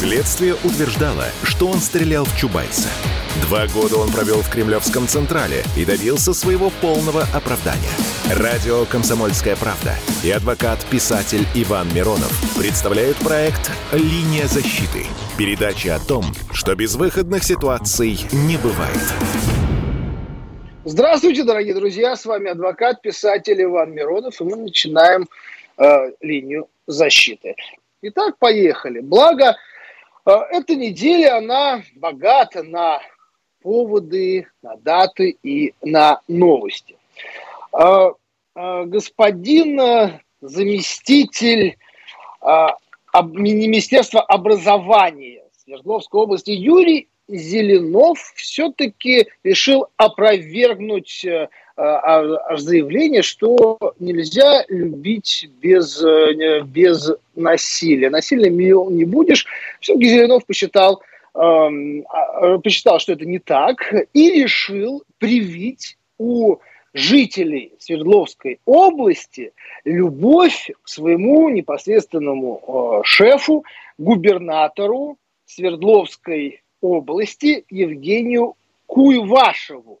Следствие утверждало, что он стрелял в Чубайса. Два года он провел в Кремлевском Централе и добился своего полного оправдания. Радио «Комсомольская правда» и адвокат-писатель Иван Миронов представляют проект «Линия защиты». Передача о том, что безвыходных ситуаций не бывает. Здравствуйте, дорогие друзья, с вами адвокат-писатель Иван Миронов, и мы начинаем э, линию защиты. Итак, поехали. Благо, эта неделя, она богата на поводы, на даты и на новости. Э, э, господин э, заместитель э, Министерства образования Свердловской области Юрий Зеленов все-таки решил опровергнуть э, а, заявление, что нельзя любить без, э, без насилия. Насильно мил не будешь. Все-таки Зеленов посчитал, эм, а, посчитал, что это не так, и решил привить у жителей Свердловской области любовь к своему непосредственному э, шефу, губернатору Свердловской области Евгению Куйвашеву.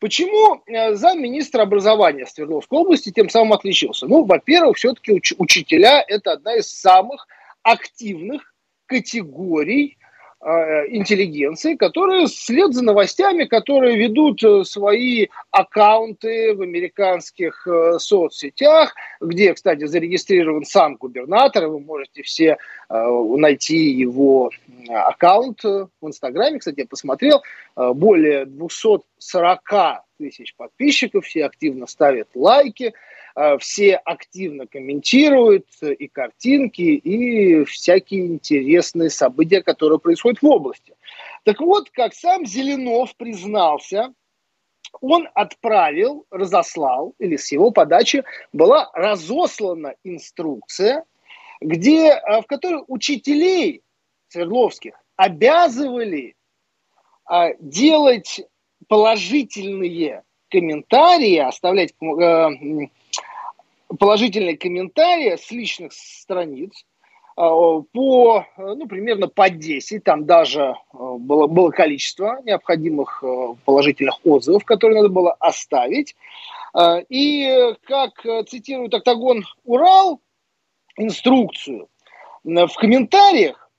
Почему э, замминистра образования Свердловской области тем самым отличился? Ну, во-первых, все-таки уч- учителя – это одна из самых активных категорий Э, интеллигенции, которые след за новостями, которые ведут э, свои аккаунты в американских соцсетях, где, кстати, зарегистрирован сам губернатор, вы можете все найти его аккаунт в Инстаграме, кстати, я посмотрел, более 240 тысяч подписчиков, все активно ставят лайки, Э, все активно комментируют и картинки, и всякие интересные события, которые происходят в области. Так вот, как сам Зеленов признался, он отправил, разослал, или с его подачи была разослана инструкция, где, э, в которой учителей Свердловских обязывали э, делать положительные комментарии, оставлять положительные комментарии с личных страниц а, по, ну, примерно по 10, там даже было, было количество необходимых положительных отзывов, которые надо было оставить. И, как цитирует Октагон Урал, инструкцию, в комментариях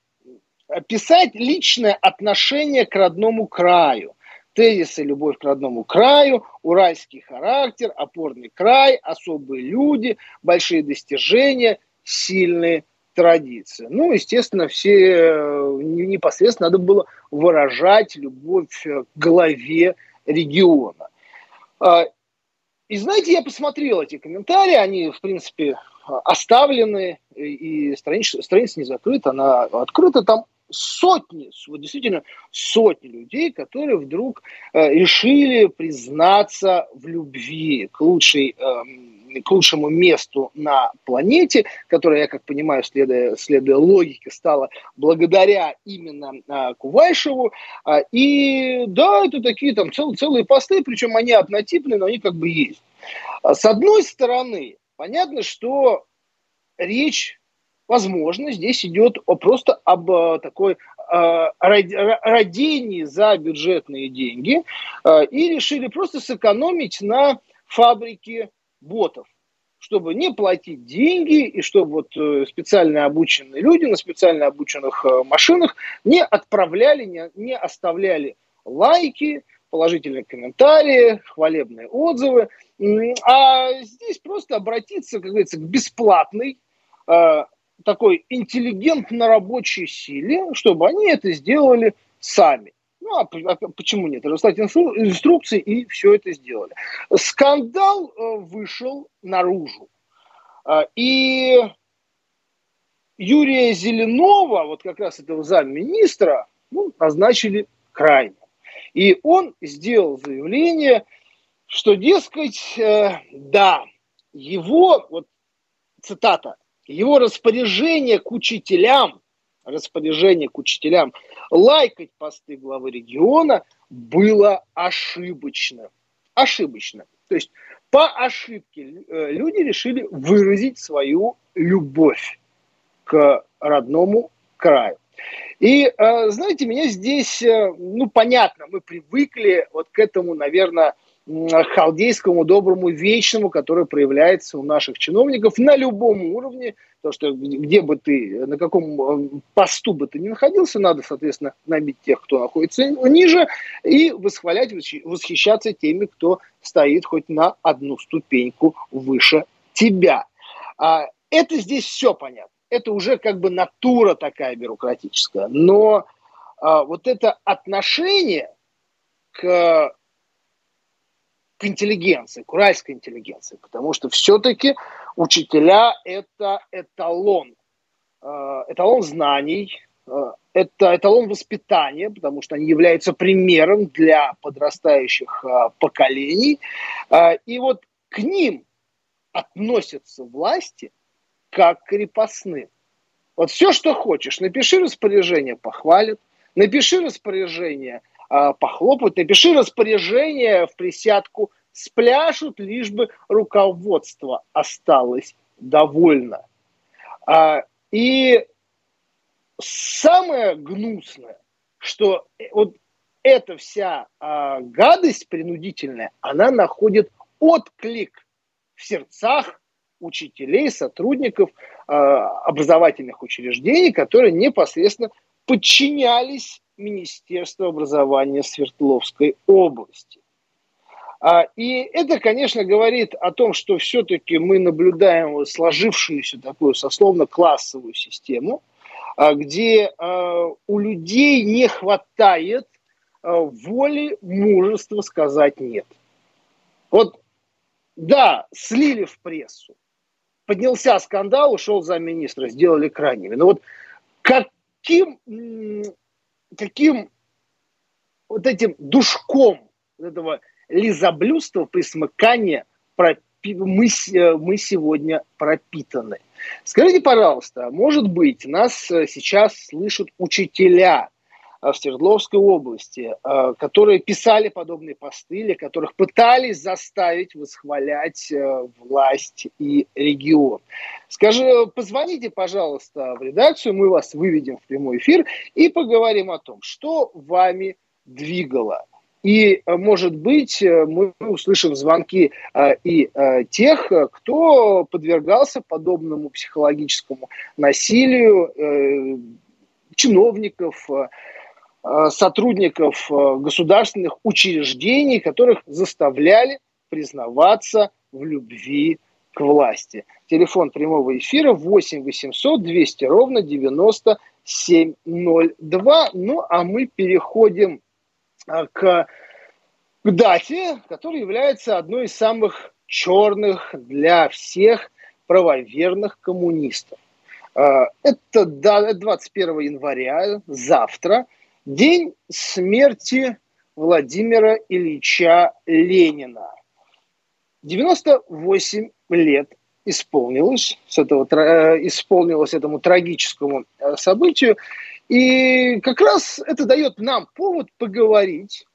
писать личное отношение к родному краю тезисы «Любовь к родному краю», «Уральский характер», «Опорный край», «Особые люди», «Большие достижения», «Сильные традиции». Ну, естественно, все э, непосредственно надо было выражать любовь к главе региона. А, и знаете, я посмотрел эти комментарии, они, в принципе, оставлены, и страница, страница не закрыта, она открыта, там сотни, вот действительно сотни людей, которые вдруг э, решили признаться в любви к лучшей э, к лучшему месту на планете, которое, я как понимаю, следуя, следуя логике, стало благодаря именно э, Кувайшеву. Э, и да, это такие там цел, целые посты, причем они однотипные, но они как бы есть. С одной стороны, понятно, что речь возможно, здесь идет просто об э, такой э, родении за бюджетные деньги э, и решили просто сэкономить на фабрике ботов чтобы не платить деньги и чтобы вот специально обученные люди на специально обученных машинах не отправляли, не, не оставляли лайки, положительные комментарии, хвалебные отзывы, а здесь просто обратиться, как говорится, к бесплатной такой интеллигентно рабочей силе, чтобы они это сделали сами. Ну, а, а почему нет? Разослать инструкции и все это сделали. Скандал э, вышел наружу. А, и Юрия Зеленова, вот как раз этого замминистра, ну, назначили крайне. И он сделал заявление, что, дескать, э, да, его вот цитата, его распоряжение к учителям, распоряжение к учителям лайкать посты главы региона было ошибочно. Ошибочно. То есть по ошибке э, люди решили выразить свою любовь к родному краю. И, э, знаете, меня здесь, э, ну, понятно, мы привыкли вот к этому, наверное, халдейскому, доброму, вечному, который проявляется у наших чиновников на любом уровне, то что где бы ты, на каком посту бы ты ни находился, надо, соответственно, набить тех, кто находится ниже, и восхвалять, восхищаться теми, кто стоит хоть на одну ступеньку выше тебя. А это здесь все понятно это уже как бы натура такая бюрократическая. Но а, вот это отношение к, к интеллигенции, к уральской интеллигенции, потому что все-таки учителя – это эталон, э, эталон знаний, э, это эталон воспитания, потому что они являются примером для подрастающих э, поколений. И вот к ним относятся власти – как крепостным. Вот все, что хочешь, напиши распоряжение, похвалят, напиши распоряжение, э, похлопают, напиши распоряжение в присядку, спляшут, лишь бы руководство осталось довольно. А, и самое гнусное, что вот эта вся а, гадость принудительная, она находит отклик в сердцах учителей, сотрудников э, образовательных учреждений, которые непосредственно подчинялись Министерству образования Свердловской области. А, и это, конечно, говорит о том, что все-таки мы наблюдаем сложившуюся такую сословно-классовую систему, а, где а, у людей не хватает воли, мужества сказать «нет». Вот, да, слили в прессу, поднялся скандал, ушел за министра, сделали крайними. Но вот каким, каким вот этим душком этого лизоблюдства, присмыкания мы, э, мы сегодня пропитаны. Скажите, пожалуйста, может быть, нас э, сейчас слышат учителя, в Свердловской области, э, которые писали подобные посты, или которых пытались заставить восхвалять э, власть и регион. Скажи, позвоните, пожалуйста, в редакцию, мы вас выведем в прямой эфир и поговорим о том, что вами двигало. И, может быть, мы услышим звонки и тех, кто подвергался подобному психологическому насилию, чиновников, Э, сотрудников э, государственных учреждений, которых заставляли признаваться в любви к власти. Телефон прямого эфира 8 800 200 ровно 9702. Ну, а мы переходим э, к, к дате, которая является одной из самых черных для всех правоверных коммунистов. Это 21 января, завтра – День смерти Владимира Ильича Ленина. 98 лет исполнилось, с этого, э, исполнилось этому трагическому э, событию. И как раз это дает нам повод поговорить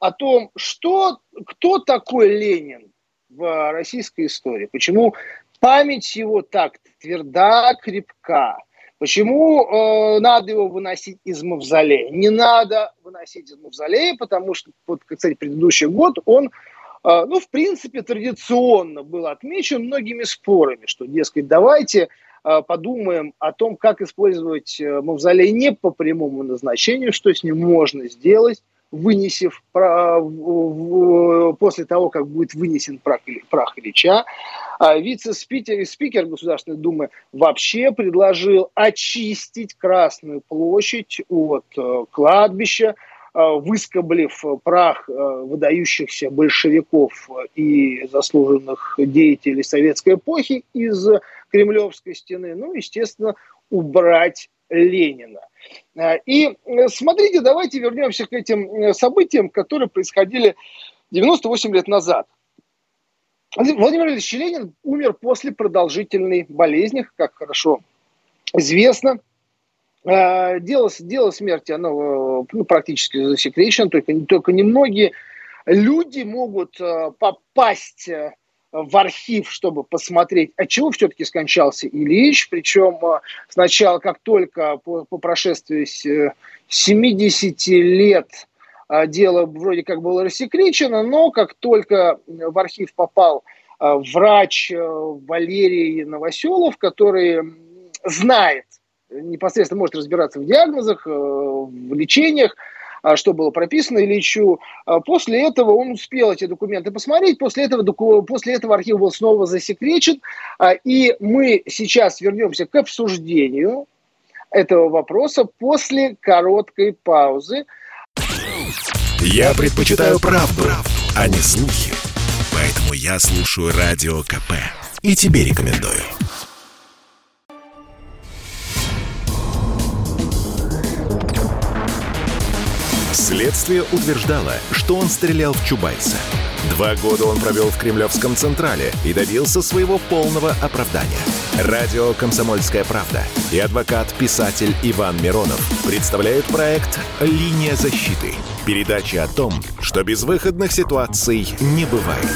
о том, что, кто такой Ленин в российской истории, почему память его так тверда, крепка, Почему э, надо его выносить из мавзолея? Не надо выносить из мавзолея, потому что, вот, кстати, предыдущий год, он, э, ну, в принципе, традиционно был отмечен многими спорами, что, дескать, давайте э, подумаем о том, как использовать э, мавзолей не по прямому назначению, что с ним можно сделать, вынесев после того, как будет вынесен прах, прах Ильича. А вице-спикер спикер Государственной Думы вообще предложил очистить Красную площадь от э, кладбища, э, выскоблив прах э, выдающихся большевиков и заслуженных деятелей советской эпохи из Кремлевской стены, ну, естественно, убрать Ленина. А, и э, смотрите, давайте вернемся к этим э, событиям, которые происходили 98 лет назад. Владимир Ильич Ленин умер после продолжительной болезни, как хорошо известно. Э, дело, дело смерти, оно ну, практически засекречено, только, только немногие люди могут э, попасть э, в архив, чтобы посмотреть, от чего все-таки скончался Ильич. Причем сначала, как только по, по прошествии 70 лет дело вроде как было рассекречено, но как только в архив попал врач Валерий Новоселов, который знает непосредственно может разбираться в диагнозах, э, в лечениях, что было прописано Ильичу. А после этого он успел эти документы посмотреть, после этого, после этого архив был снова засекречен, а, и мы сейчас вернемся к обсуждению этого вопроса после короткой паузы. Я предпочитаю правду, а не слухи. Поэтому я слушаю Радио КП. И тебе рекомендую. Следствие утверждало, что он стрелял в Чубайса. Два года он провел в Кремлевском Централе и добился своего полного оправдания. Радио «Комсомольская правда» и адвокат-писатель Иван Миронов представляют проект «Линия защиты». Передача о том, что безвыходных ситуаций не бывает.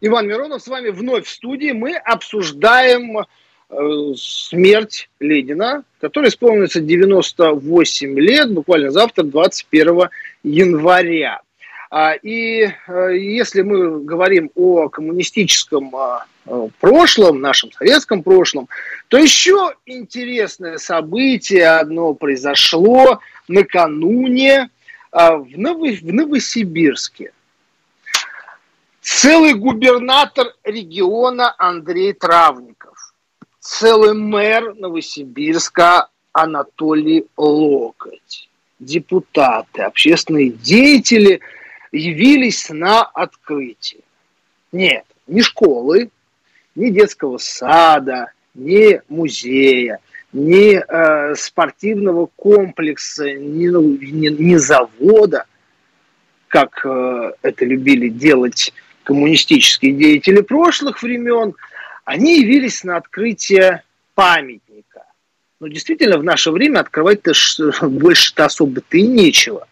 Иван Миронов с вами вновь в студии. Мы обсуждаем смерть Ленина, который исполнится 98 лет, буквально завтра, 21 января. А, и э, если мы говорим о коммунистическом а, э, прошлом, нашем советском прошлом, то еще интересное событие одно произошло накануне а, в, Ново- в Новосибирске. Целый губернатор региона Андрей Травников целый мэр Новосибирска Анатолий Локоть, депутаты, общественные деятели явились на открытие. Нет, ни школы, ни детского сада, ни музея, ни э, спортивного комплекса, ни, ну, ни, ни завода, как э, это любили делать коммунистические деятели прошлых времен – они явились на открытие памятника. Но действительно, в наше время открывать-то больше-то особо-то и нечего.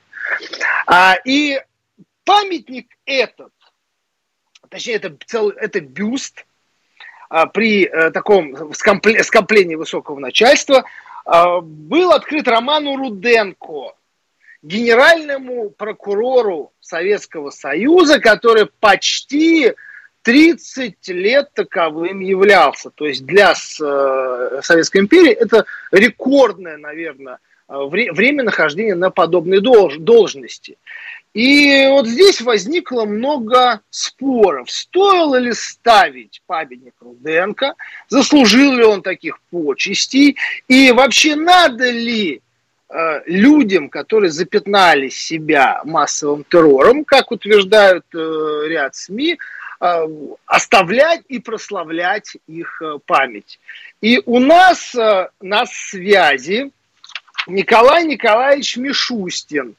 А, и памятник этот, точнее, это, целый, это бюст а, при а, таком скоплении высокого начальства, а, был открыт Роману Руденко, генеральному прокурору Советского Союза, который почти 30 лет таковым являлся. То есть для э, Советской империи это рекордное, наверное, э, время нахождения на подобной должности. И вот здесь возникло много споров. Стоило ли ставить памятник Руденко, заслужил ли он таких почестей, и вообще надо ли э, людям, которые запятнали себя массовым террором, как утверждают ряд СМИ, оставлять и прославлять их э, память. И у нас э, на связи Николай Николаевич Мишустин,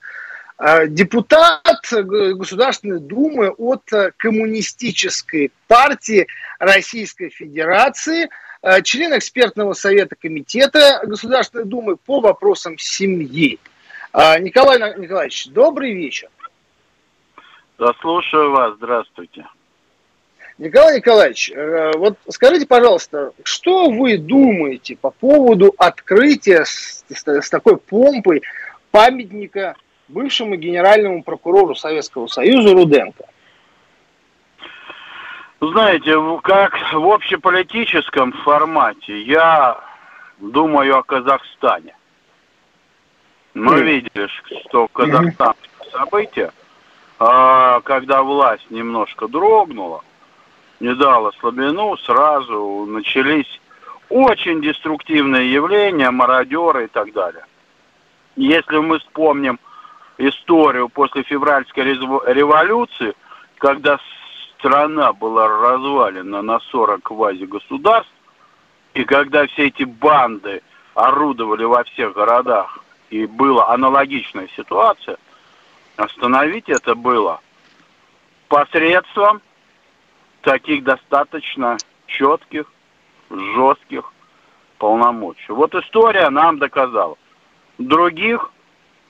депутат Государственной Думы от Коммунистической партии Российской Федерации, член экспертного совета комитета Государственной Думы по вопросам семьи. Николай Николаевич, добрый вечер. Да, вас, здравствуйте. Николай Николаевич, э, вот скажите, пожалуйста, что вы думаете по поводу открытия с, с, с такой помпой памятника бывшему генеральному прокурору Советского Союза Руденко? Знаете, как в общеполитическом формате я думаю о Казахстане. Мы mm. видели, что Казахстан mm-hmm. события, а, когда власть немножко дрогнула, не дало слабину, сразу начались очень деструктивные явления, мародеры и так далее. Если мы вспомним историю после февральской революции, когда страна была развалена на 40 квази-государств, и когда все эти банды орудовали во всех городах, и была аналогичная ситуация, остановить это было посредством таких достаточно четких, жестких полномочий. Вот история нам доказала. Других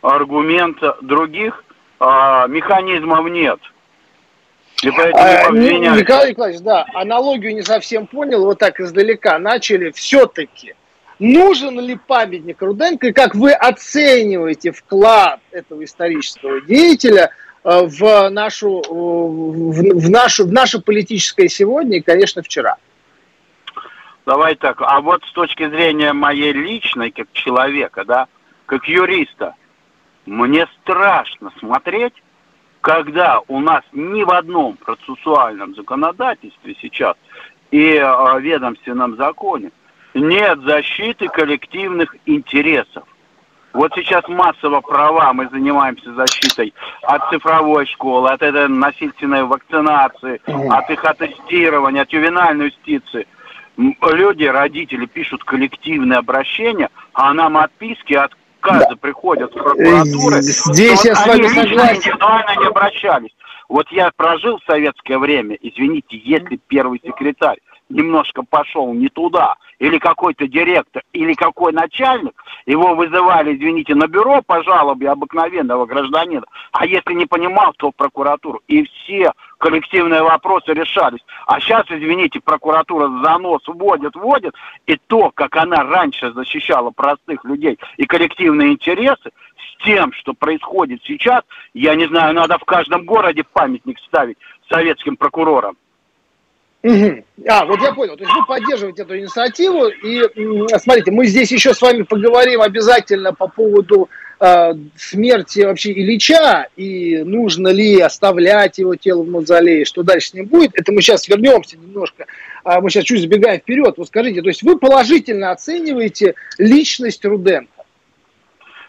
аргументов, других а, механизмов нет. И поэтому а, Николай Николаевич, да, аналогию не совсем понял, вот так издалека начали. Все-таки нужен ли памятник Руденко, и как вы оцениваете вклад этого исторического деятеля в нашу, в, в, нашу, в наше политическое сегодня и, конечно, вчера? Давай так, а вот с точки зрения моей личной, как человека, да, как юриста, мне страшно смотреть, когда у нас ни в одном процессуальном законодательстве сейчас и э, ведомственном законе нет защиты коллективных интересов. Вот сейчас массово права мы занимаемся защитой от цифровой школы, от этой насильственной вакцинации, от их аттестирования, от ювенальной юстиции. Люди, родители пишут коллективные обращения, а нам отписки от отказы да. приходят в прокуратуры, Здесь я с вами согласен. индивидуально не обращались. Вот я прожил в советское время, извините, если первый секретарь немножко пошел не туда, или какой-то директор, или какой начальник, его вызывали, извините, на бюро по жалобе обыкновенного гражданина, а если не понимал, то в прокуратуру. И все коллективные вопросы решались. А сейчас, извините, прокуратура за нос вводит, вводит, и то, как она раньше защищала простых людей и коллективные интересы, с тем, что происходит сейчас, я не знаю, надо в каждом городе памятник ставить советским прокурорам. А, вот я понял. То есть вы поддерживаете эту инициативу. И смотрите, мы здесь еще с вами поговорим обязательно по поводу э, смерти вообще Ильича и нужно ли оставлять его тело в мавзолее, что дальше с ним будет. Это мы сейчас вернемся немножко. А мы сейчас чуть забегаем вперед. Вот скажите, то есть вы положительно оцениваете личность Руденко?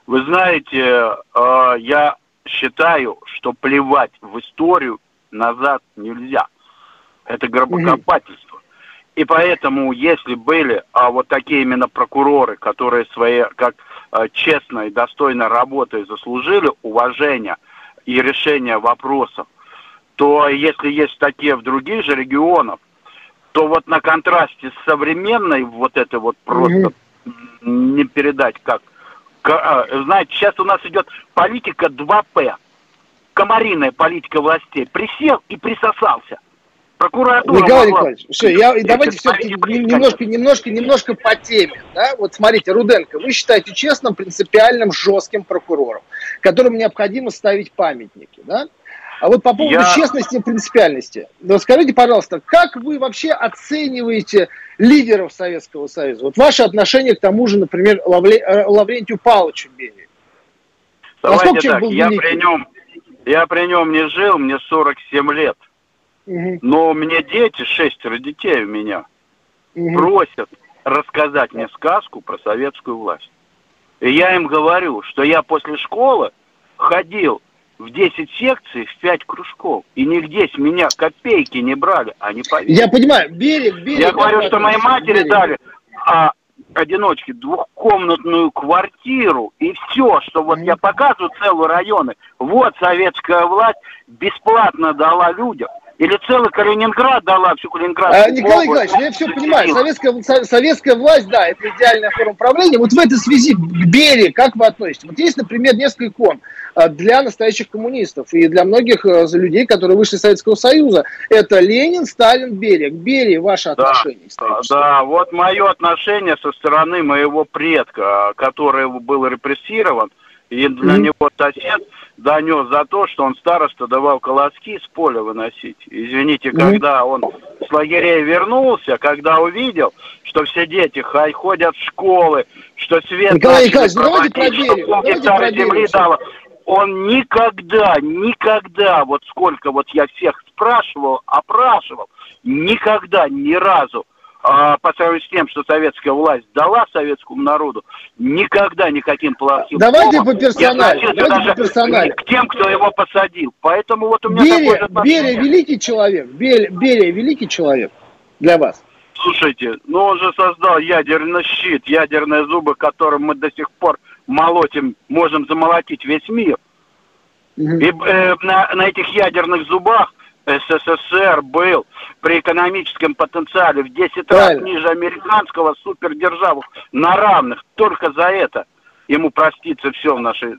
Вы знаете, э, я считаю, что плевать в историю назад нельзя это гробокопательство. И поэтому, если были а, вот такие именно прокуроры, которые свои, как а, честно и достойно работой заслужили уважения и решения вопросов, то если есть такие в других же регионах, то вот на контрасте с современной вот это вот просто не передать как. А, знаете, сейчас у нас идет политика 2П. Комариная политика властей. Присел и присосался. Прокуратура Николай могла... Николаевич, все, я, давайте все-таки немножко, немножко, немножко по теме. Да? Вот смотрите, Руденко, вы считаете честным, принципиальным, жестким прокурором, которому необходимо ставить памятники. Да? А вот по поводу я... честности и принципиальности, ну, скажите, пожалуйста, как вы вообще оцениваете лидеров Советского Союза? Вот ваше отношение к тому же, например, Лавле... Э, Лаврентию Павловичу Берии. Давайте так, я при, нем, я при нем не жил, мне 47 лет. Но мне дети, шестеро детей у меня, угу. просят рассказать мне сказку про советскую власть. И я им говорю, что я после школы ходил в 10 секций, в 5 кружков. И нигде с меня копейки не брали, они поверили. Я понимаю, берег, берег. Я говорю, что моей матери берег. дали а, одиночке двухкомнатную квартиру. И все, что вот я показываю целые районы. Вот советская власть бесплатно дала людям. Или целый Калининград дала всю Калининград. А, Николай Николаевич, я все понимаю. Советская, советская власть, да, это идеальная форма управления. Вот в этой связи к Берии как вы относитесь? Вот есть, например, несколько икон а, для настоящих коммунистов и для многих а, людей, которые вышли из Советского Союза. Это Ленин, Сталин, Берия. К Берии ваше отношение? Да, да, вот мое отношение со стороны моего предка, который был репрессирован, и для mm-hmm. него сосед донес за то, что он староста давал колоски с поля выносить. Извините, mm-hmm. когда он с лагерей вернулся, когда увидел, что все дети ходят в школы, что свет Николай Николаевич, давайте проверим, давайте проверим. земли дало. Он никогда, никогда, вот сколько вот я всех спрашивал, опрашивал, никогда, ни разу по сравнению с тем, что советская власть дала советскому народу, никогда никаким плохим Давайте по персонали. Давайте по персонали. к тем, кто его посадил. Поэтому вот у меня Берия, такое Берия великий человек. Берия, Берия великий человек для вас. Слушайте, ну он же создал ядерный щит, ядерные зубы, которым мы до сих пор молотим, можем замолотить весь мир. Угу. И э, на, на этих ядерных зубах СССР был при экономическом потенциале в 10 раз ниже американского супердержавы на равных. Только за это ему простится все в нашей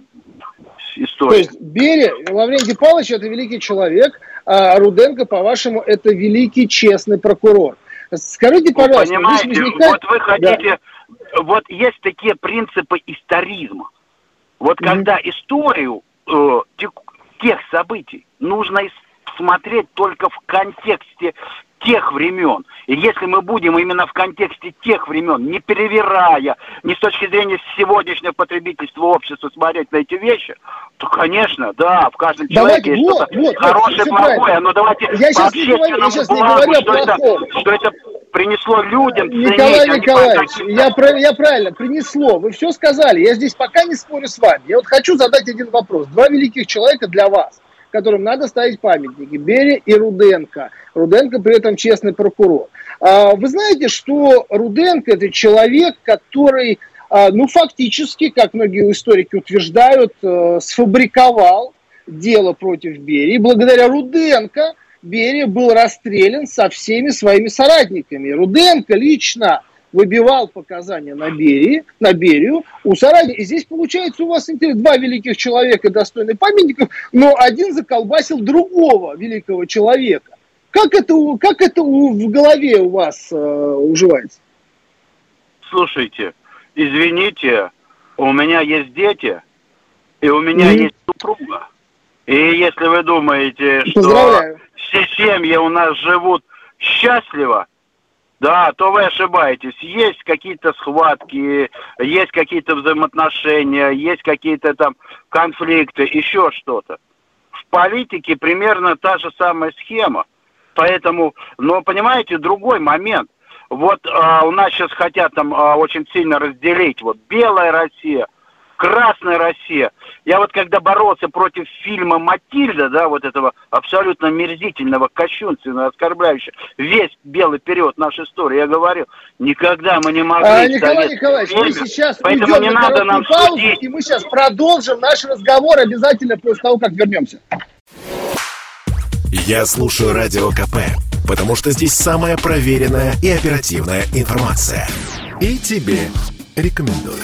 истории. То есть Берия, Лаврентий Павлович это великий человек, а Руденко, по-вашему, это великий честный прокурор. Скажите, пожалуйста, вы понимаете, возникает... вот вы хотите, да. вот есть такие принципы историзма. Вот mm-hmm. когда историю э, тех событий нужно смотреть только в контексте тех времен. И если мы будем именно в контексте тех времен, не перевирая, не с точки зрения сегодняшнего потребительства общества смотреть на эти вещи, то, конечно, да, в каждом человеке есть вот, что-то вот, хорошее, плохое. Но давайте я сейчас не говорю, я сейчас не говорю что, это, что это принесло людям Николай ценить, Николаевич, я, про, я правильно, принесло. Вы все сказали. Я здесь пока не спорю с вами. Я вот хочу задать один вопрос. Два великих человека для вас которым надо ставить памятники. Берия и Руденко. Руденко при этом честный прокурор. А, вы знаете, что Руденко это человек, который, а, ну, фактически, как многие историки утверждают, э, сфабриковал дело против Берии. Благодаря Руденко Берия был расстрелян со всеми своими соратниками. Руденко лично выбивал показания на, Берии, на Берию у Сарани. И здесь получается у вас два великих человека, достойных памятников, но один заколбасил другого великого человека. Как это, как это в голове у вас э, уживается? Слушайте, извините, у меня есть дети, и у меня mm-hmm. есть супруга. И если вы думаете, что все семьи у нас живут счастливо, да, то вы ошибаетесь. Есть какие-то схватки, есть какие-то взаимоотношения, есть какие-то там конфликты, еще что-то. В политике примерно та же самая схема. Поэтому, но понимаете, другой момент. Вот а, у нас сейчас хотят там а, очень сильно разделить. Вот белая Россия, Красная Россия. Я вот когда боролся против фильма «Матильда», да, вот этого абсолютно мерзительного, кощунственного, оскорбляющего весь белый период нашей истории, я говорил, никогда мы не могли... А, Николай Николаевич, время, мы сейчас уйдем не на надо нам паузу, судить. и мы сейчас продолжим наш разговор обязательно после того, как вернемся. Я слушаю Радио КП, потому что здесь самая проверенная и оперативная информация. И тебе рекомендую.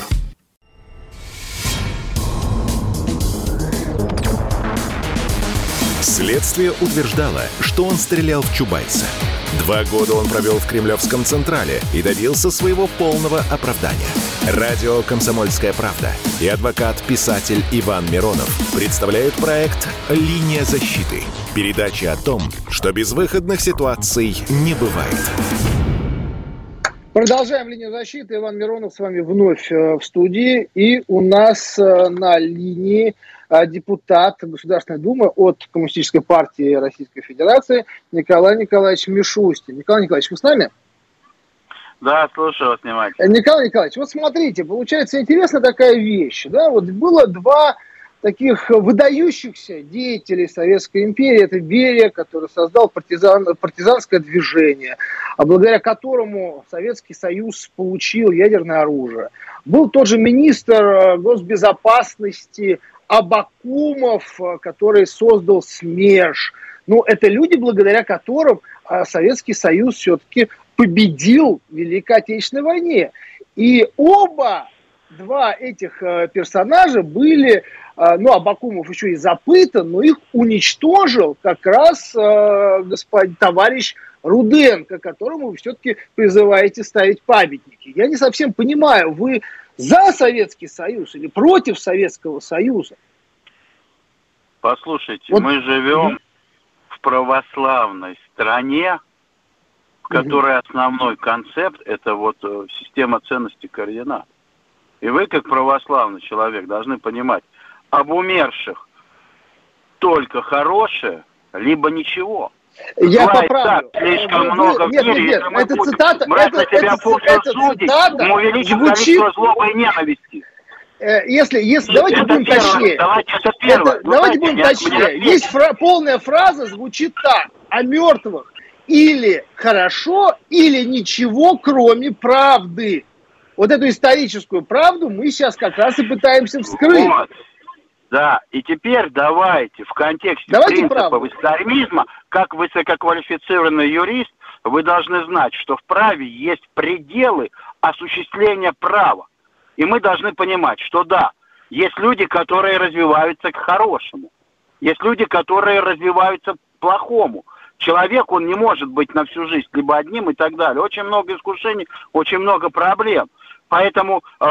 Следствие утверждало, что он стрелял в Чубайса. Два года он провел в Кремлевском Централе и добился своего полного оправдания. Радио «Комсомольская правда» и адвокат-писатель Иван Миронов представляют проект «Линия защиты». Передача о том, что безвыходных ситуаций не бывает. Продолжаем линию защиты. Иван Миронов с вами вновь э, в студии. И у нас э, на линии депутат Государственной Думы от Коммунистической партии Российской Федерации Николай Николаевич Мишустин. Николай Николаевич, вы с нами? Да, слушаю вас внимательно. Николай Николаевич, вот смотрите, получается интересная такая вещь. Да? Вот было два таких выдающихся деятелей Советской империи. Это Берия, который создал партизан, партизанское движение, а благодаря которому Советский Союз получил ядерное оружие. Был тот же министр э, госбезопасности Абакумов, э, который создал СМЕРШ. Ну, это люди, благодаря которым э, Советский Союз все-таки победил в Великой Отечественной войне. И оба два этих э, персонажа были, ну, Абакумов еще и запытан, но их уничтожил как раз господин товарищ Руденко, которому вы все-таки призываете ставить памятники. Я не совсем понимаю, вы за Советский Союз или против Советского Союза? Послушайте, вот. мы живем в православной стране, в которой основной концепт это вот э, система ценностей координат. И вы, как православный человек, должны понимать, об умерших только хорошее, либо ничего. Я Зла поправлю. Так, слишком вы, много нет, в мире. Нет, нет, это цитата, это, на себя это, это цитата мы увеличим звучит... количество злобы и ненависти. Э, если, если, давайте это будем первое, точнее. Давайте, это первое. Это, ну, давайте будем я, точнее. Есть фра, полная фраза, звучит так. О мертвых. Или хорошо, или ничего, кроме правды. Вот эту историческую правду мы сейчас как раз и пытаемся вскрыть. Вот. Да, и теперь давайте в контексте давайте принципов правду. экстремизма как высококвалифицированный юрист, вы должны знать, что в праве есть пределы осуществления права. И мы должны понимать, что да, есть люди, которые развиваются к хорошему. Есть люди, которые развиваются к плохому. Человек, он не может быть на всю жизнь либо одним и так далее. Очень много искушений, очень много проблем. Поэтому э,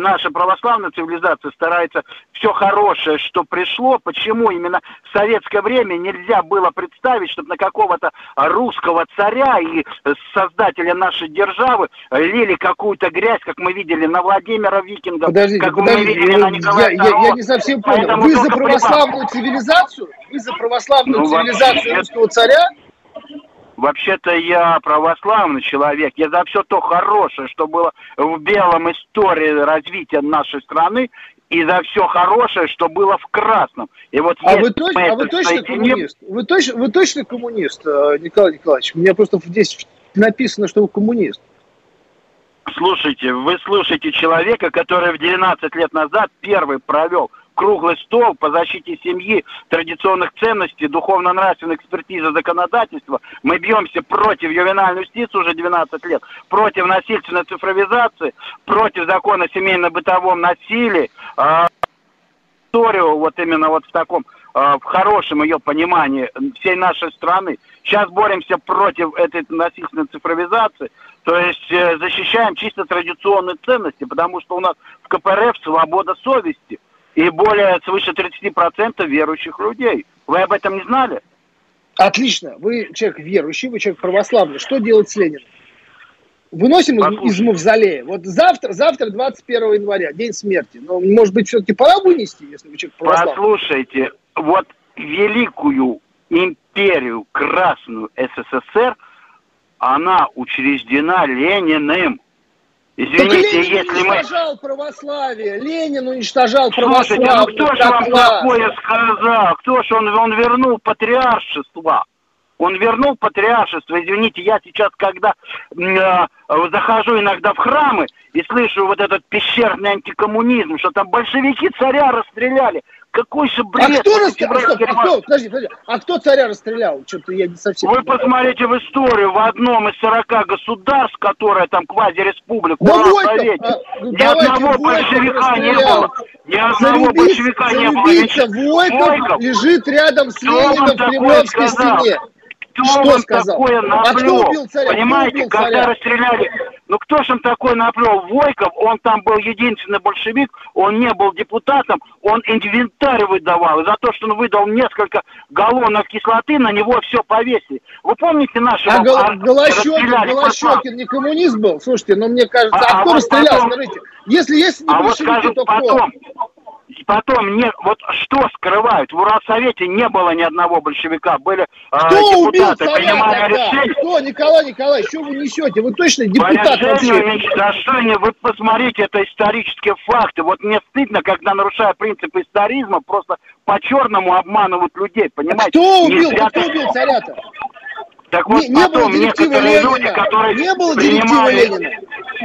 наша православная цивилизация старается все хорошее, что пришло. Почему именно в советское время нельзя было представить, чтобы на какого-то русского царя и создателя нашей державы лили какую-то грязь, как мы видели на Владимира Викинга, подождите, как подождите, мы видели на Николая я, я, я не совсем понял. Поэтому Вы за православную цивилизацию? Вы за православную ну, цивилизацию вообще, русского царя? Вообще-то я православный человек. Я за все то хорошее, что было в белом истории развития нашей страны, и за все хорошее, что было в красном. И вот а вы, точ, а вы точно соединим... коммунист? Вы, точ, вы точно коммунист, э, Николай Николаевич? У меня просто здесь написано, что вы коммунист. Слушайте, вы слушаете человека, который в 12 лет назад первый провел круглый стол по защите семьи, традиционных ценностей, духовно-нравственной экспертизы законодательства. Мы бьемся против ювенальной юстиции уже 12 лет, против насильственной цифровизации, против закона о семейно-бытовом насилии. Э, историю вот именно вот в таком, э, в хорошем ее понимании всей нашей страны. Сейчас боремся против этой насильственной цифровизации, то есть э, защищаем чисто традиционные ценности, потому что у нас в КПРФ свобода совести – и более свыше 30% верующих людей. Вы об этом не знали? Отлично. Вы человек верующий, вы человек православный. Что делать с Лениным? Выносим Послушайте. из мавзолея. Вот завтра, завтра 21 января, день смерти. Но, может быть, все-таки пора вынести, если вы человек православный? Послушайте, вот великую империю Красную СССР, она учреждена Лениным. Извините, так Ленин если мы... уничтожал православие, Ленин уничтожал православие. Слушайте, ну кто же вам такое сказал? Кто же он, он вернул патриаршество? Он вернул патриаршество. Извините, я сейчас, когда э, захожу иногда в храмы и слышу вот этот пещерный антикоммунизм, что там большевики царя расстреляли. Какой же бред! А кто, расстрелял? а, кто, а, кто, подожди, подожди, а кто царя расстрелял? Что-то я не совсем... Вы посмотрите в историю, в одном из 40 государств, которое там квази-республика, да Войков, а, ну, ни одного большевика не было. Ни одного Зарубись, большевика не было. Войков, Войков лежит рядом с Лениным в Кремлевской стене кто что вам сказал? такое наплел? А кто убил царя? Понимаете, убил когда царя? расстреляли... Ну кто же им такой наплел? Войков, он там был единственный большевик, он не был депутатом, он инвентарь выдавал. И за то, что он выдал несколько галлонов кислоты, на него все повесили. Вы помните нашего... А Гол... Голощекин, Голощекин не коммунист был? Слушайте, ну мне кажется, а, а, а кто расстрелял, потом... смотрите? Если есть не а большевики, вот скажу, то кто? Потом, потом не, вот что скрывают? В Уралсовете не было ни одного большевика, были э, Кто депутаты, убил принимали решения. Кто, Николай Николаевич, что вы несете? Вы точно депутат вообще? вы посмотрите, это исторические факты. Вот мне стыдно, когда, нарушая принципы историзма, просто по-черному обманывают людей, понимаете? Кто убил, кто убил царя-то? Так вот не, потом не некоторые Ленина. люди, которые не было принимали... Ленина.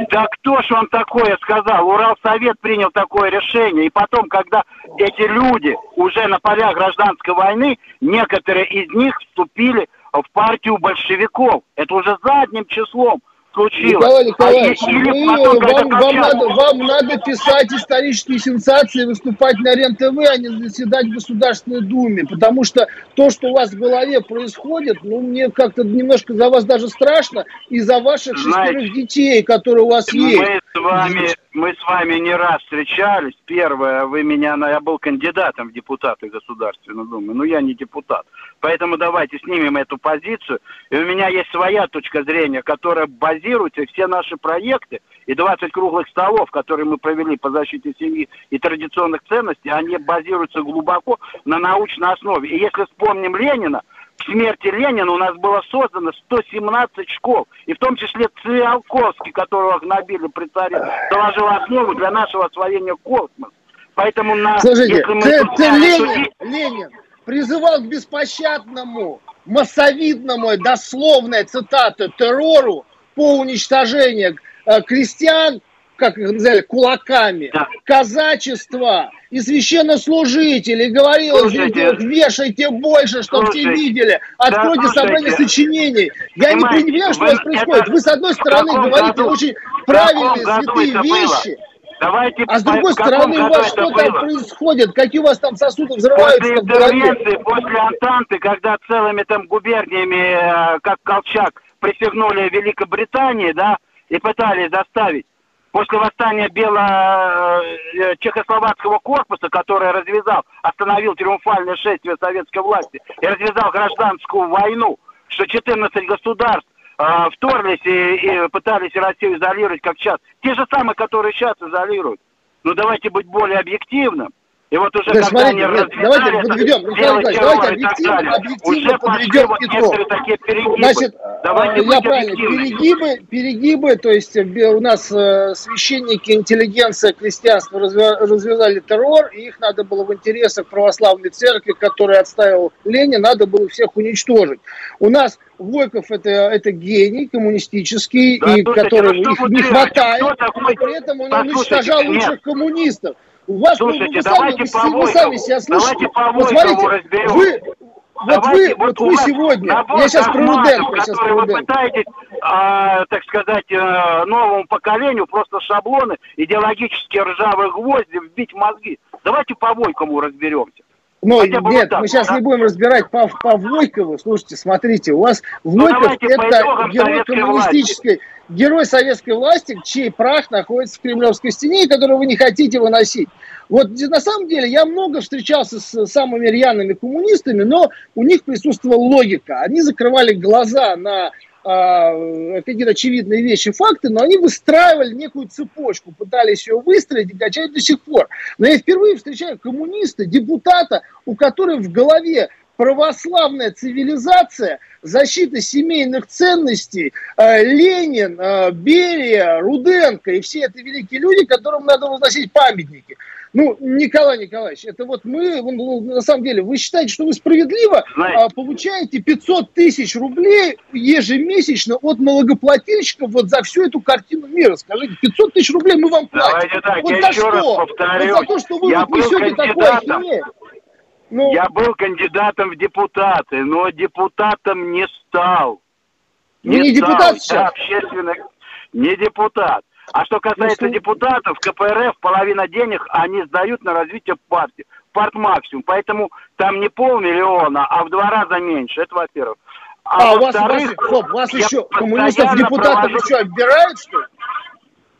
Да кто ж он такое сказал? Уралсовет принял такое решение. И потом, когда эти люди уже на полях гражданской войны, некоторые из них вступили в партию большевиков. Это уже задним числом случилось. Николай Николаевич, а вы, вам, вам, надо, вам надо писать исторические сенсации, выступать на РЕН-ТВ, а не заседать в Государственной Думе, потому что то, что у вас в голове происходит, ну, мне как-то немножко за вас даже страшно, и за ваших шестерых детей, которые у вас есть. Мы с вами мы с вами не раз встречались. Первое, вы меня, я был кандидатом в депутаты Государственной Думы, но я не депутат. Поэтому давайте снимем эту позицию. И у меня есть своя точка зрения, которая базируется, все наши проекты и 20 круглых столов, которые мы провели по защите семьи и традиционных ценностей, они базируются глубоко на научной основе. И если вспомним Ленина, к смерти Ленина у нас было создано 117 школ, и в том числе Циолковский, которого гнобили при царе, заложил основу для нашего освоения космоса. Поэтому на... Слушайте, если мы ты, ты Ленин, Ленин призывал к беспощадному, массовидному, дословная цитата, террору по уничтожению э, крестьян, как их называли, кулаками, да. казачество и священнослужители, говорил, слушайте, вешайте больше, чтобы все видели, откройте да, собрание сочинений. Я не понимаю, что у вас происходит. Вы, с одной стороны, говорите году, очень правильные, святые вещи, было? Давайте а с другой стороны, у вас что там происходит? Какие у вас там сосуды взрываются после интервенции, после Антанты, когда целыми там губерниями, э, как Колчак, присягнули Великобритании, да, и пытались заставить после восстания бело-чехословацкого э, корпуса, который развязал, остановил триумфальное шествие советской власти и развязал гражданскую войну, что 14 государств э, вторглись и, и пытались Россию изолировать, как сейчас. Те же самые, которые сейчас изолируют. Ну давайте быть более объективным. И вот уже да, смотрите, нет, давайте подведем, Михаил Николаевич, давайте объективно, объективно подведем вот итог. Значит, давайте я правильно, перегибы, перегибы, то есть э, у нас э, священники, интеллигенция, крестьянство развязали террор, и их надо было в интересах православной церкви, которую отставил Ленин, надо было всех уничтожить. У нас Войков это, это гений коммунистический, да, и слушайте, который ну, их не хватает, но при этом он уничтожал лучших коммунистов. У вас, Слушайте, вы, давайте сами, по вы сами себя слышите. Давайте по Посмотрите, вы, вот давайте, вы, вот, вот вы сегодня, я сейчас про Руденко, сейчас про Руденко. Вы пытаетесь, а, так сказать, э, новому поколению просто шаблоны, идеологические ржавые гвозди вбить в мозги. Давайте по Войкову разберемся. Ну, нет, вот так, мы сейчас да? не будем разбирать по, по Войкову. Слушайте, смотрите, у вас ну, Войков ну, это герой коммунистической, власти. Герой советской власти, чей прах находится в Кремлевской стене, и которого вы не хотите выносить. Вот на самом деле я много встречался с самыми рьяными коммунистами, но у них присутствовала логика. Они закрывали глаза на а, какие-то очевидные вещи, факты, но они выстраивали некую цепочку, пытались ее выстроить и качать до сих пор. Но я впервые встречаю коммуниста, депутата, у которого в голове православная цивилизация, защита семейных ценностей, э, Ленин, э, Берия, Руденко и все это великие люди, которым надо возносить памятники. Ну, Николай Николаевич, это вот мы, ну, на самом деле, вы считаете, что вы справедливо Знаете, а, получаете 500 тысяч рублей ежемесячно от налогоплательщиков вот за всю эту картину мира. Скажите, 500 тысяч рублей мы вам платим. Давайте так, вот я за еще что? раз повторюсь. Вот за то, что вы я вот несете такое. Ну... Я был кандидатом в депутаты, но депутатом не стал. Не, не стал. депутат сейчас? Общественных... Не депутат. А что касается ну, депутатов, КПРФ половина денег они сдают на развитие партии. Парт максимум. Поэтому там не полмиллиона, а в два раза меньше. Это во-первых. А, а у вас, вас, стоп, вас еще коммунистов депутатов провожу... еще отбирают, что ли?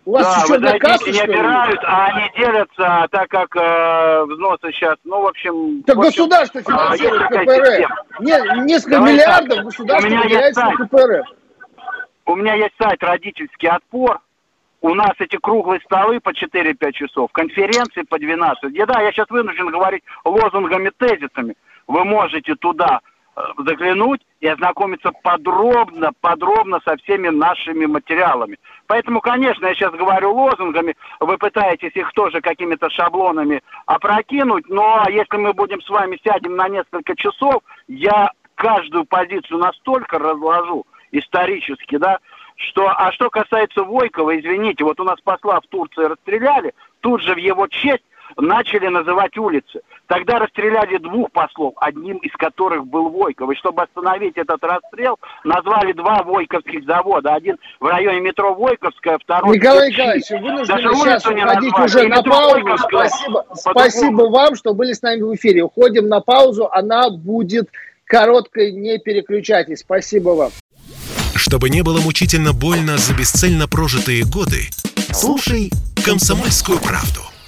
У вас да, еще вы знаете, не отбирают, а они делятся, так как э, взносы сейчас, ну, в общем... Так в общем, государство а, финансирует КПРФ. Не, несколько Давай миллиардов так. государство выделяется на КПРФ. У меня есть сайт «Родительский отпор», у нас эти круглые столы по 4-5 часов, конференции по 12. Я, да, я сейчас вынужден говорить лозунгами, тезисами. Вы можете туда заглянуть и ознакомиться подробно, подробно со всеми нашими материалами. Поэтому, конечно, я сейчас говорю лозунгами, вы пытаетесь их тоже какими-то шаблонами опрокинуть, но если мы будем с вами сядем на несколько часов, я каждую позицию настолько разложу исторически, да, что, а что касается Войкова, извините, вот у нас посла в Турции расстреляли, тут же в его честь начали называть улицы. Тогда расстреляли двух послов, одним из которых был Войков. И чтобы остановить этот расстрел, назвали два Войковских завода. Один в районе метро Войковская, второй... Николай Николаевич, вы нужно сейчас уходить уже на паузу. Спасибо, спасибо вам, что были с нами в эфире. Уходим на паузу, она будет короткой, не переключайтесь. Спасибо вам. Чтобы не было мучительно больно за бесцельно прожитые годы, слушай «Комсомольскую правду».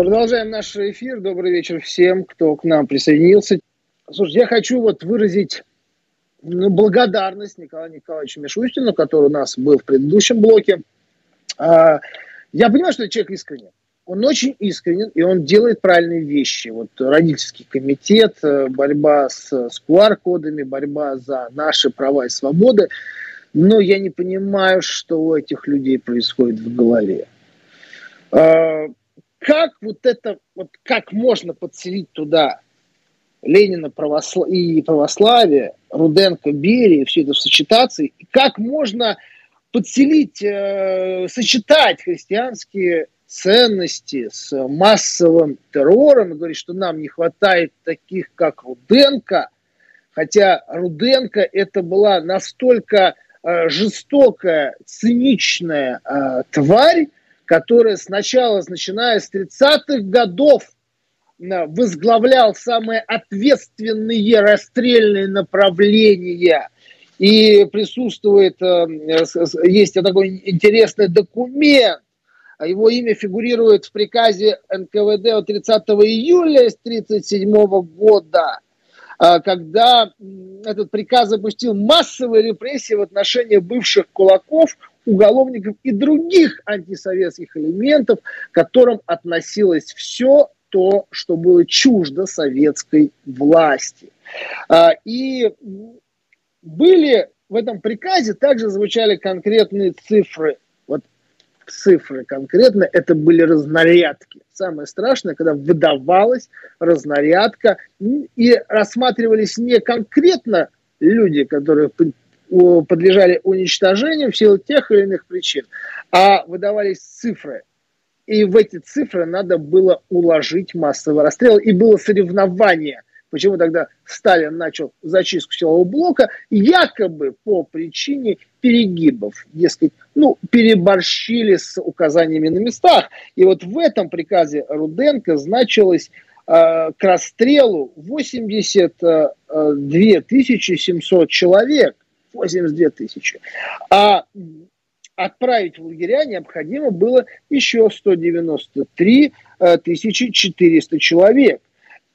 Продолжаем наш эфир. Добрый вечер всем, кто к нам присоединился. Слушай, я хочу вот выразить ну, благодарность Николаю Николаевичу Мишустину, который у нас был в предыдущем блоке. А, Я понимаю, что человек искренен. Он очень искренен, и он делает правильные вещи. Вот родительский комитет, э, борьба с, с QR-кодами, борьба за наши права и свободы. Но я не понимаю, что у этих людей происходит в голове. Как вот это, вот как можно подселить туда Ленина православ... и православие, Руденко, Берия, все это сочетаться, и как можно подселить, э, сочетать христианские ценности с массовым террором и говорить, что нам не хватает таких, как Руденко, хотя Руденко это была настолько э, жестокая, циничная э, тварь, которая сначала, начиная с 30-х годов, э, возглавлял самые ответственные расстрельные направления – и присутствует, э, есть такой интересный документ, его имя фигурирует в приказе НКВД от 30 июля 1937 года, э, когда этот приказ запустил массовые репрессии в отношении бывших кулаков, уголовников и других антисоветских элементов, к которым относилось все то, что было чуждо советской власти. Э, и были в этом приказе также звучали конкретные цифры. Вот цифры конкретно, это были разнарядки. Самое страшное, когда выдавалась разнарядка и рассматривались не конкретно люди, которые подлежали уничтожению в силу тех или иных причин, а выдавались цифры. И в эти цифры надо было уложить массовый расстрел. И было соревнование – Почему тогда Сталин начал зачистку силового блока? Якобы по причине перегибов. Дескать, ну, переборщили с указаниями на местах. И вот в этом приказе Руденко значилось э, к расстрелу 82 700 человек. 82 тысячи. А отправить в лагеря необходимо было еще 193 400 человек.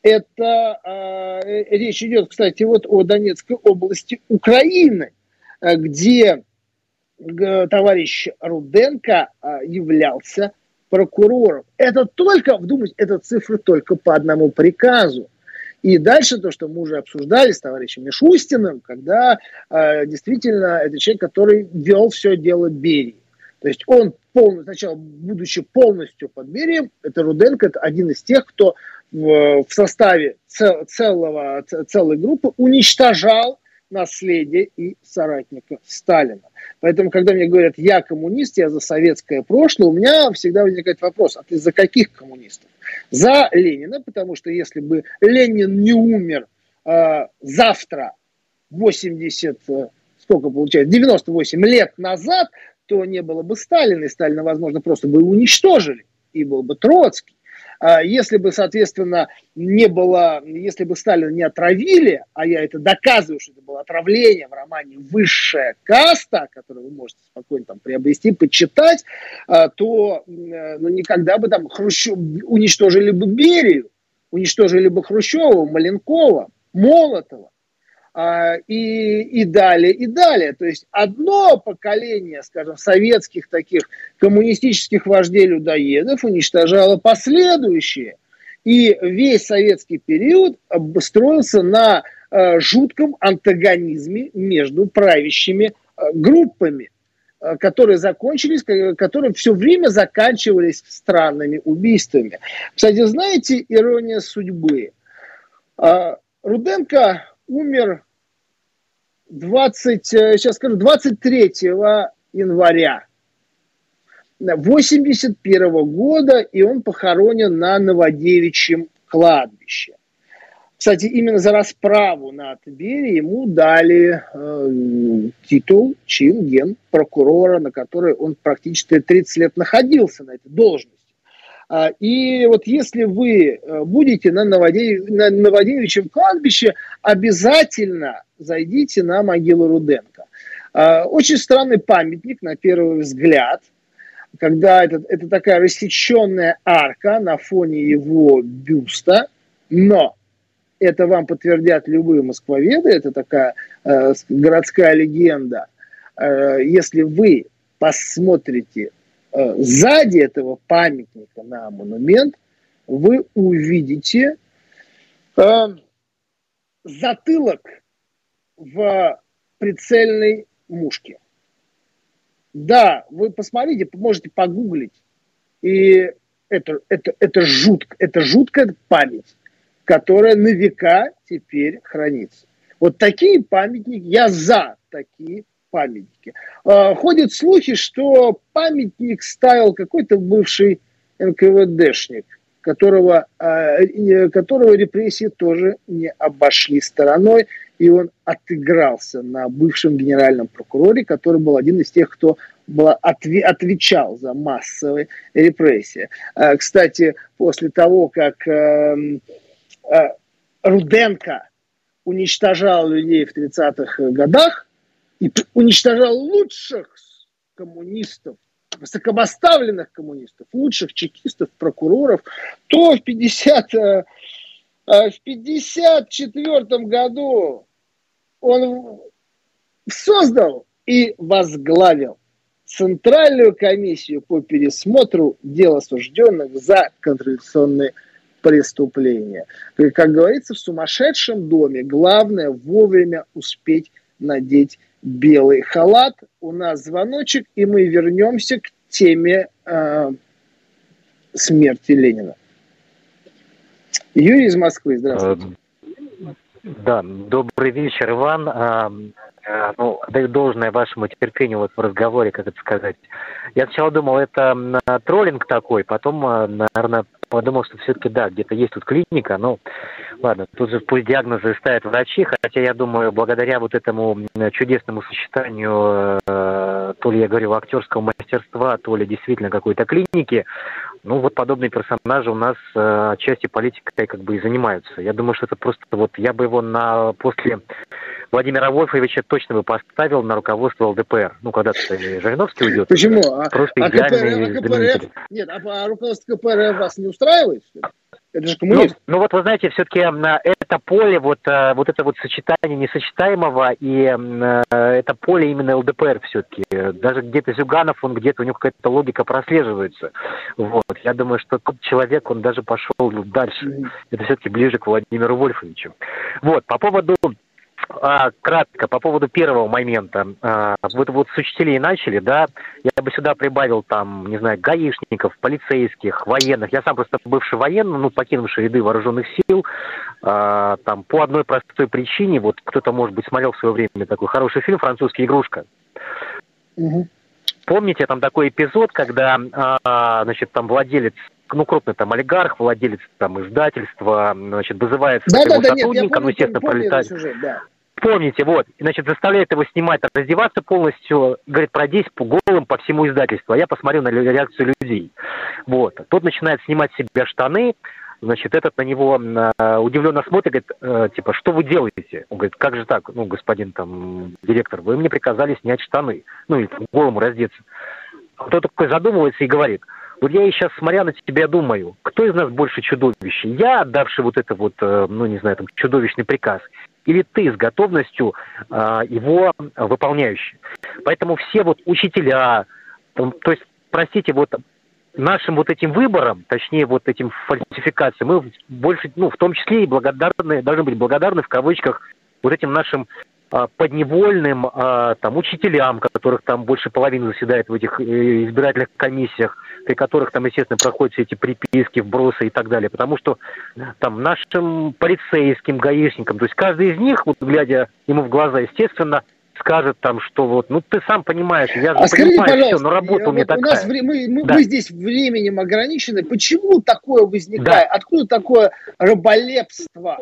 Это э, речь идет, кстати, вот о Донецкой области Украины, э, где э, товарищ Руденко э, являлся прокурором. Это только, вдумайтесь, это цифры только по одному приказу. И дальше то, что мы уже обсуждали с товарищем Мишустиным, когда э, действительно это человек, который вел все дело Берии. То есть он полностью, сначала, будучи полностью под Берием, это Руденко, это один из тех, кто в, составе целого, целой группы уничтожал наследие и соратника Сталина. Поэтому, когда мне говорят, я коммунист, я за советское прошлое, у меня всегда возникает вопрос, а ты за каких коммунистов? За Ленина, потому что если бы Ленин не умер э, завтра, 80, э, сколько получается, 98 лет назад, то не было бы Сталина, и Сталина, возможно, просто бы уничтожили, и был бы Троцкий. А если бы, соответственно, не было, если бы Сталина не отравили, а я это доказываю, что это было отравление в романе «Высшая каста», которую вы можете спокойно там приобрести, почитать, а, то ну, никогда бы там Хрущев уничтожили бы Берию, уничтожили бы Хрущева, Маленкова, Молотова, и, и далее, и далее. То есть одно поколение, скажем, советских таких коммунистических вождей-людоедов уничтожало последующие. И весь советский период строился на э, жутком антагонизме между правящими э, группами, э, которые закончились, которые все время заканчивались странными убийствами. Кстати, знаете, ирония судьбы. Руденко умер 20, сейчас скажу, 23 января 81 года, и он похоронен на Новодевичьем кладбище. Кстати, именно за расправу над Бери ему дали э, титул, чин, ген прокурора, на который он практически 30 лет находился на этой должности. А, и вот если вы э, будете на, Новодев... на Новодевичьем кладбище, обязательно зайдите на могилу Руденко. А, очень странный памятник, на первый взгляд, когда это, это такая рассеченная арка на фоне его бюста, но это вам подтвердят любые москвоведы, это такая э, городская легенда. Э, если вы посмотрите сзади этого памятника на монумент вы увидите э, затылок в прицельной мушке. Да, вы посмотрите, можете погуглить. И это, это, это, жутко, это жуткая память, которая на века теперь хранится. Вот такие памятники, я за такие памятники. А, ходят слухи, что памятник ставил какой-то бывший НКВДшник, которого, а, которого репрессии тоже не обошли стороной, и он отыгрался на бывшем генеральном прокуроре, который был один из тех, кто отвечал за массовые репрессии. А, кстати, после того, как Руденко уничтожал людей в 30-х годах и уничтожал лучших коммунистов, высокопоставленных коммунистов, лучших чекистов, прокуроров, то в 50 э, э, в 54 году он создал и возглавил Центральную комиссию по пересмотру дел осужденных за контрреволюционные преступления. Как говорится, в сумасшедшем доме главное вовремя успеть надеть белый халат. У нас звоночек, и мы вернемся к теме э, смерти Ленина. Юрий из Москвы, здравствуйте. Да, добрый вечер, Иван. А, а, ну, даю должное вашему терпению вот в разговоре, как это сказать. Я сначала думал, это троллинг такой, потом, наверное, подумал, что все-таки да, где-то есть тут клиника, но ладно, тут же пусть диагнозы ставят врачи, хотя я думаю, благодаря вот этому чудесному сочетанию, э, то ли я говорю актерского мастерства, то ли действительно какой-то клиники, ну вот подобные персонажи у нас э, отчасти политикой как бы и занимаются. Я думаю, что это просто вот я бы его на после Владимира Вольфовича точно бы поставил на руководство ЛДПР. Ну, когда-то Жириновский уйдет. Почему? А, просто а идеальный КПРФ, а КПРФ, Нет, а, а руководство КПРФ вас не устраивает? Это же коммунист. Ну, ну вот вы знаете, все-таки это поле, вот, э, вот это вот сочетание несочетаемого, и э, это поле именно ЛДПР все-таки. Даже где-то Зюганов, он где-то, у него какая-то логика прослеживается. Вот. Я думаю, что тот человек, он даже пошел дальше. Это все-таки ближе к Владимиру Вольфовичу. Вот, по поводу а, кратко по поводу первого момента. А, вот, вот с учителей начали, да, я бы сюда прибавил там, не знаю, гаишников, полицейских, военных. Я сам просто бывший военный, ну, покинувший ряды вооруженных сил, а, там, по одной простой причине, вот кто-то, может быть, смотрел в свое время такой хороший фильм «Французский игрушка». Угу. Помните, там такой эпизод, когда, а, значит, там владелец ну, крупный там олигарх, владелец там издательства, значит, вызывается да, да, да, сотрудника, нет, помню, ну, естественно, пролетает. Сюжет, да. Помните, вот, значит, заставляет его снимать, раздеваться полностью, говорит, пройдись голым по всему издательству, а я посмотрю на реакцию людей. Вот, тот начинает снимать себе штаны, значит, этот на него э, удивленно смотрит, говорит, э, типа, что вы делаете? Он говорит, как же так, ну, господин там директор, вы мне приказали снять штаны, ну, и голому раздеться. Тот такой задумывается и говорит, вот я и сейчас, смотря на тебя, думаю, кто из нас больше чудовище? Я, отдавший вот это вот, э, ну, не знаю, там, чудовищный приказ, или ты с готовностью э, его выполняющий? Поэтому все вот учителя, то есть, простите, вот нашим вот этим выбором, точнее вот этим фальсификациям, мы больше, ну, в том числе и благодарны, должны быть благодарны в кавычках вот этим нашим а, подневольным а, там учителям, которых там больше половины заседает в этих э, избирательных комиссиях, при которых там, естественно, проходят все эти приписки, вбросы и так далее. Потому что там нашим полицейским, гаишникам, то есть каждый из них, вот глядя ему в глаза, естественно, скажет там, что вот, ну ты сам понимаешь, я же а скажите, понимаю все, но работа у меня такая. У нас вре- мы, мы, да. мы здесь временем ограничены. Почему такое возникает? Да. Откуда такое раболепство?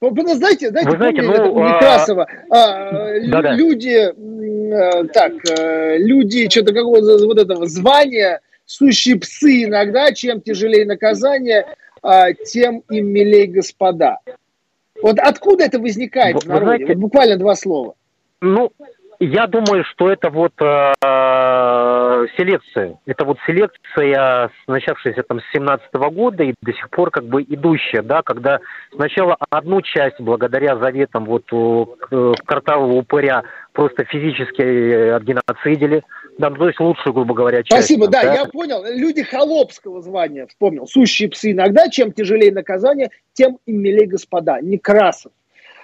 Вы знаете, знаете, Вы знаете, ну, Некрасова, а, да, да. люди, а, так, а, люди что-то какого-то вот этого звания, сущие псы иногда, чем тяжелее наказание, а, тем им милей господа. Вот откуда это возникает Вы в народе? Знаете, вот буквально два слова. Ну, я думаю, что это вот э, селекция. Это вот селекция, начавшаяся там с 17 года и до сих пор как бы идущая, да, когда сначала одну часть, благодаря заветам вот э, картавого упыря, просто физически отгеноцидили, Да, ну, то есть лучшую, грубо говоря, часть. Спасибо, да, да, я понял. Люди холопского звания, вспомнил. Сущие псы иногда, чем тяжелее наказание, тем и милее господа. Некрасов.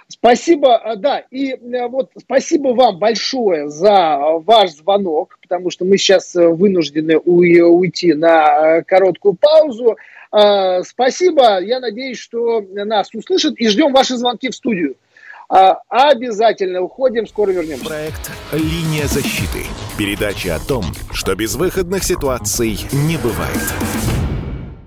Спасибо, а, да, и э, вот спасибо вам большое за ваш звонок, потому что мы сейчас э, вынуждены уйти на э, короткую паузу. А, спасибо, я надеюсь, что нас услышат и ждем ваши звонки в студию. А, обязательно уходим, скоро вернемся. Проект «Линия защиты». Передача о том, что безвыходных ситуаций не бывает.